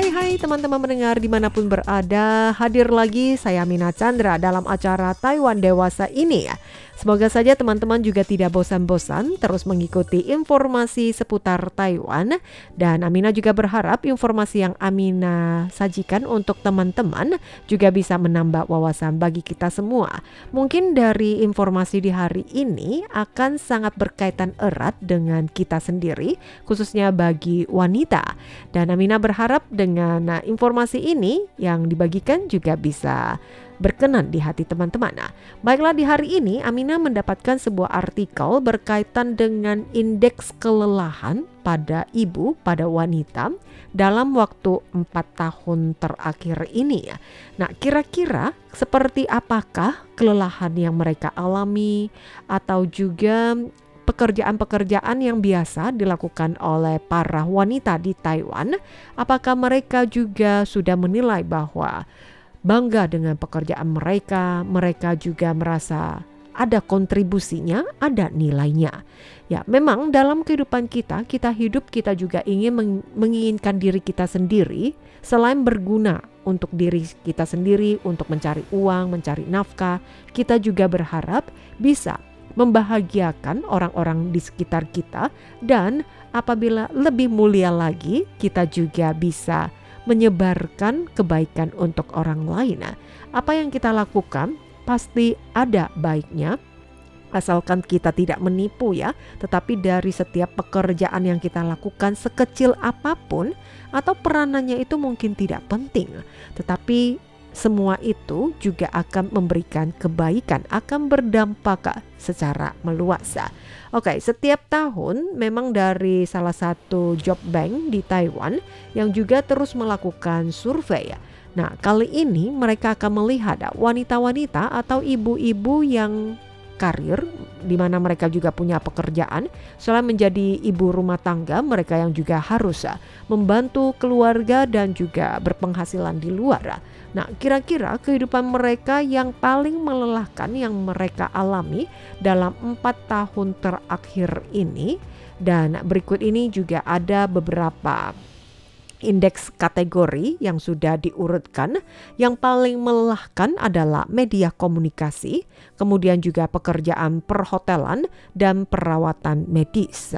Hai hai teman-teman mendengar di mana pun berada Hadir lagi saya Mina Chandra dalam acara Taiwan Dewasa ini. ya Semoga saja teman-teman juga tidak bosan-bosan terus mengikuti informasi seputar Taiwan dan Amina juga berharap informasi yang Amina sajikan untuk teman-teman juga bisa menambah wawasan bagi kita semua. Mungkin dari informasi di hari ini akan sangat berkaitan erat dengan kita sendiri khususnya bagi wanita. Dan Amina berharap dengan informasi ini yang dibagikan juga bisa berkenan di hati teman-teman. Nah, baiklah di hari ini Amina mendapatkan sebuah artikel berkaitan dengan indeks kelelahan pada ibu, pada wanita dalam waktu empat tahun terakhir ini ya. Nah, kira-kira seperti apakah kelelahan yang mereka alami atau juga pekerjaan-pekerjaan yang biasa dilakukan oleh para wanita di Taiwan, apakah mereka juga sudah menilai bahwa bangga dengan pekerjaan mereka, mereka juga merasa ada kontribusinya, ada nilainya. Ya, memang dalam kehidupan kita, kita hidup kita juga ingin meng menginginkan diri kita sendiri selain berguna untuk diri kita sendiri untuk mencari uang, mencari nafkah, kita juga berharap bisa membahagiakan orang-orang di sekitar kita dan apabila lebih mulia lagi, kita juga bisa menyebarkan kebaikan untuk orang lain. Nah, apa yang kita lakukan? Pasti ada baiknya. Asalkan kita tidak menipu ya, tetapi dari setiap pekerjaan yang kita lakukan sekecil apa pun atau peranannya itu mungkin tidak penting, tetapi semua itu juga akan memberikan kebaikan, akan berdampak secara meluas. Oke, setiap tahun memang dari salah satu job bank di Taiwan yang juga terus melakukan survei. Nah, kali ini mereka akan melihat wanita-wanita atau ibu-ibu yang karir di mana mereka juga punya pekerjaan selain menjadi ibu rumah tangga mereka yang juga harus ah, membantu keluarga dan juga berpenghasilan di luar. Ah. Nah, kira-kira kehidupan mereka yang paling melelahkan yang mereka alami dalam empat tahun terakhir ini dan berikut ini juga ada beberapa indeks kategori yang sudah diurutkan. Yang paling melelahkan adalah media komunikasi, kemudian juga pekerjaan perhotelan dan perawatan medis.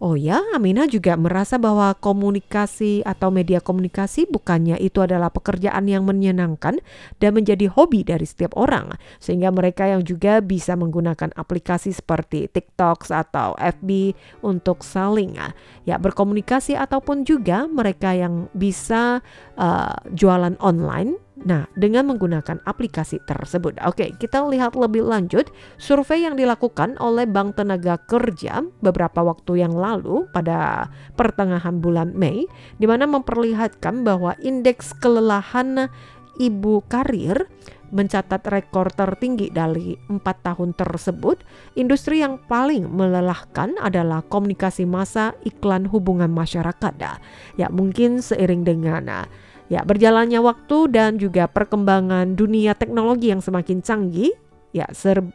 Oh ya, Amina juga merasa bahwa komunikasi atau media komunikasi bukannya itu adalah pekerjaan yang menyenangkan dan menjadi hobi dari setiap orang. Sehingga mereka yang juga bisa menggunakan aplikasi seperti TikTok atau FB untuk saling ya berkomunikasi ataupun juga mereka yang bisa uh, jualan online Nah, dengan menggunakan aplikasi tersebut. Oke, kita lihat lebih lanjut survei yang dilakukan oleh Bank Tenaga Kerja beberapa waktu yang lalu pada pertengahan bulan Mei di mana memperlihatkan bahwa indeks kelelahan ibu karir mencatat rekor tertinggi dari empat tahun tersebut, industri yang paling melelahkan adalah komunikasi massa iklan hubungan masyarakat. Ya, mungkin seiring dengan Ya, berjalannya waktu dan juga perkembangan dunia teknologi yang semakin canggih, ya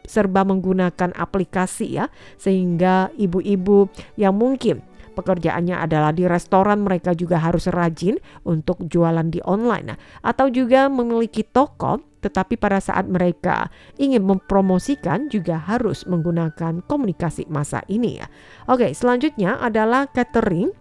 serba menggunakan aplikasi ya, sehingga ibu-ibu yang mungkin pekerjaannya adalah di restoran mereka juga harus rajin untuk jualan di online nah, atau juga memiliki toko tetapi pada saat mereka ingin mempromosikan juga harus menggunakan komunikasi masa ini ya. Oke, selanjutnya adalah catering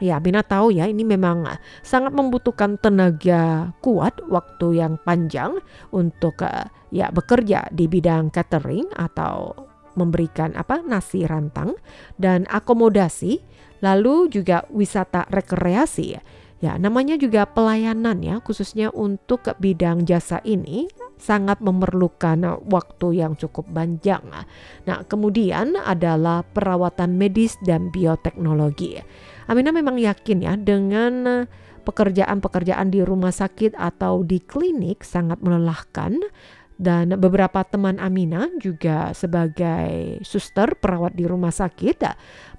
Ya, Bina tahu ya, ini memang sangat membutuhkan tenaga kuat, waktu yang panjang untuk uh, ya bekerja di bidang catering atau memberikan apa nasi rantang dan akomodasi, lalu juga wisata rekreasi. Ya, namanya juga pelayanan ya, khususnya untuk bidang jasa ini sangat memerlukan waktu yang cukup panjang. Nah, kemudian adalah perawatan medis dan bioteknologi. Amina memang yakin ya dengan pekerjaan-pekerjaan di rumah sakit atau di klinik sangat melelahkan dan beberapa teman Amina juga sebagai suster perawat di rumah sakit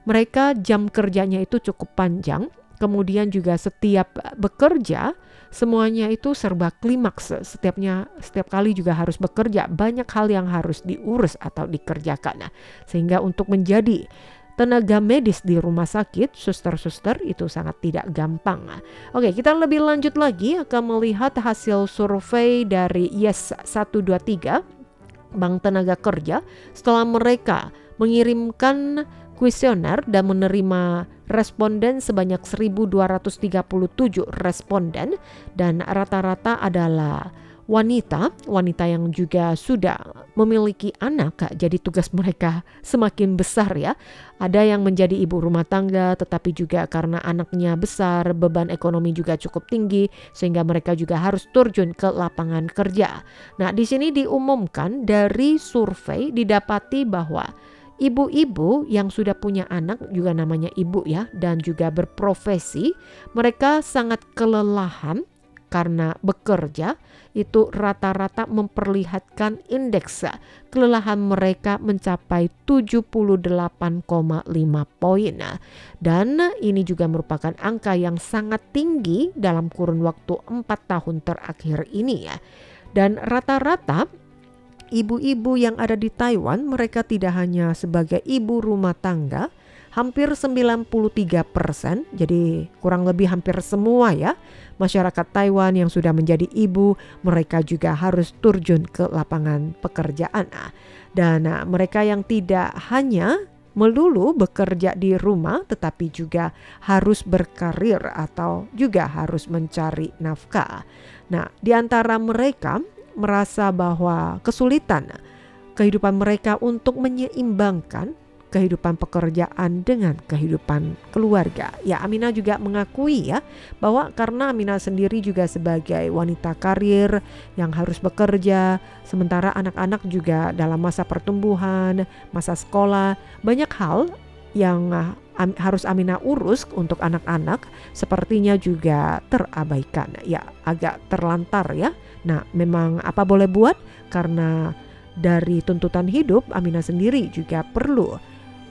mereka jam kerjanya itu cukup panjang kemudian juga setiap bekerja semuanya itu serba klimaks. Setiapnya setiap kali juga harus bekerja. Banyak hal yang harus diurus atau dikerjakan. Nah, sehingga untuk menjadi tenaga medis di rumah sakit, suster-suster itu sangat tidak gampang. Oke, kita lebih lanjut lagi akan melihat hasil survei dari Yes 123 Bank Tenaga Kerja. Setelah mereka mengirimkan kuesioner dan menerima responden sebanyak 1237 responden dan rata-rata adalah wanita, wanita yang juga sudah memiliki anak, jadi tugas mereka semakin besar ya. Ada yang menjadi ibu rumah tangga, tetapi juga karena anaknya besar, beban ekonomi juga cukup tinggi, sehingga mereka juga harus terjun ke lapangan kerja. Nah, di sini diumumkan dari survei didapati bahwa ibu-ibu yang sudah punya anak juga namanya ibu ya dan juga berprofesi mereka sangat kelelahan karena bekerja itu rata-rata memperlihatkan indeks kelelahan mereka mencapai 78,5 poin. Dan ini juga merupakan angka yang sangat tinggi dalam kurun waktu 4 tahun terakhir ini ya. Dan rata-rata ibu-ibu yang ada di Taiwan mereka tidak hanya sebagai ibu rumah tangga, hampir 93 persen, jadi kurang lebih hampir semua ya masyarakat Taiwan yang sudah menjadi ibu, mereka juga harus turjun ke lapangan pekerjaan. Dan ah, mereka yang tidak hanya melulu bekerja di rumah tetapi juga harus berkarir atau juga harus mencari nafkah. Nah, di antara mereka merasa bahwa kesulitan kehidupan mereka untuk menyeimbangkan kehidupan pekerjaan dengan kehidupan keluarga. Ya, Amina juga mengakui ya bahwa karena Amina sendiri juga sebagai wanita karir yang harus bekerja, sementara anak-anak juga dalam masa pertumbuhan, masa sekolah, banyak hal yang uh, harus Amina urus untuk anak-anak sepertinya juga terabaikan. Ya agak terlantar ya. Nah memang apa boleh buat? Karena dari tuntutan hidup Amina sendiri juga perlu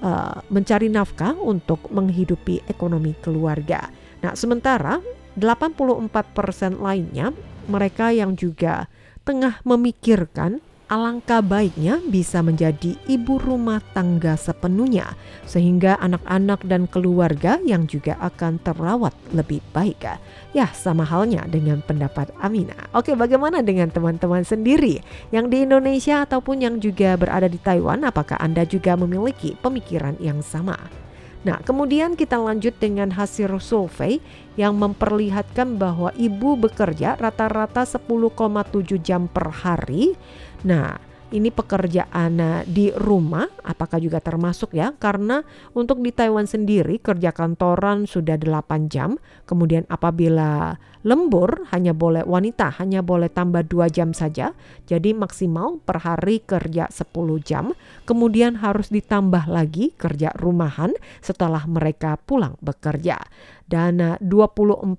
uh, mencari nafkah untuk menghidupi ekonomi keluarga. Nah, sementara 84% lainnya mereka yang juga tengah memikirkan alangkah baiknya bisa menjadi ibu rumah tangga sepenuhnya, sehingga anak-anak dan keluarga yang juga akan terawat lebih baik. Ya, sama halnya dengan pendapat Amina. Oke, bagaimana dengan teman-teman sendiri yang di Indonesia ataupun yang juga berada di Taiwan? Apakah Anda juga memiliki pemikiran yang sama? Nah, kemudian kita lanjut dengan hasil survei yang memperlihatkan bahwa ibu bekerja rata-rata 10,7 jam per hari. Nah, ini pekerjaan di rumah apakah juga termasuk ya? Karena untuk di Taiwan sendiri kerja kantoran sudah 8 jam, kemudian apabila lembur hanya boleh wanita hanya boleh tambah 2 jam saja. Jadi maksimal per hari kerja 10 jam, kemudian harus ditambah lagi kerja rumahan setelah mereka pulang bekerja dan 24%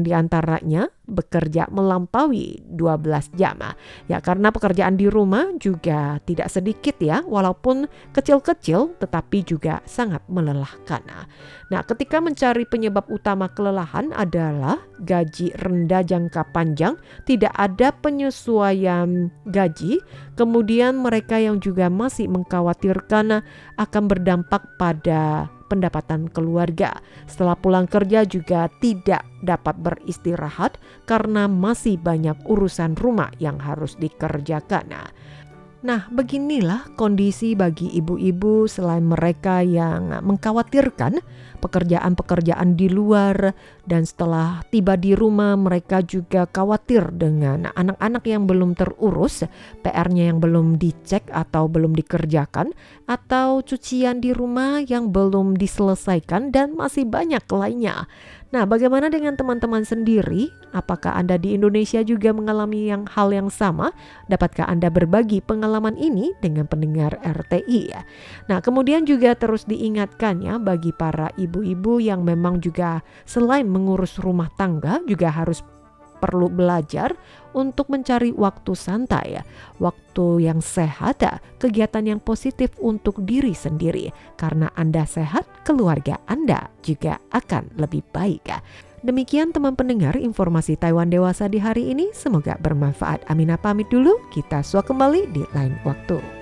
di antaranya bekerja melampaui 12 jam. Ya karena pekerjaan di rumah juga tidak sedikit ya walaupun kecil-kecil tetapi juga sangat melelahkan. Nah ketika mencari penyebab utama kelelahan adalah gaji rendah jangka panjang, tidak ada penyesuaian gaji, kemudian mereka yang juga masih mengkhawatirkan akan berdampak pada pendapatan keluarga. Setelah pulang kerja juga tidak dapat beristirahat karena masih banyak urusan rumah yang harus dikerjakan. Nah, beginilah kondisi bagi ibu-ibu selain mereka yang mengkhawatirkan pekerjaan-pekerjaan di luar dan setelah tiba di rumah mereka juga khawatir dengan anak-anak yang belum terurus, PR-nya yang belum dicek atau belum dikerjakan atau cucian di rumah yang belum diselesaikan dan masih banyak lainnya. Nah, bagaimana dengan teman-teman sendiri? Apakah Anda di Indonesia juga mengalami yang hal yang sama? Dapatkah Anda berbagi pengalaman ini dengan pendengar RTI ya? Nah, kemudian juga terus diingatkan ya bagi para ibu-ibu yang memang juga selain mengurus rumah tangga juga harus perlu belajar untuk mencari waktu santai, waktu yang sehat, kegiatan yang positif untuk diri sendiri. Karena Anda sehat, keluarga Anda juga akan lebih baik. Demikian teman pendengar informasi Taiwan Dewasa di hari ini. Semoga bermanfaat. Amina pamit dulu, kita suah kembali di lain waktu.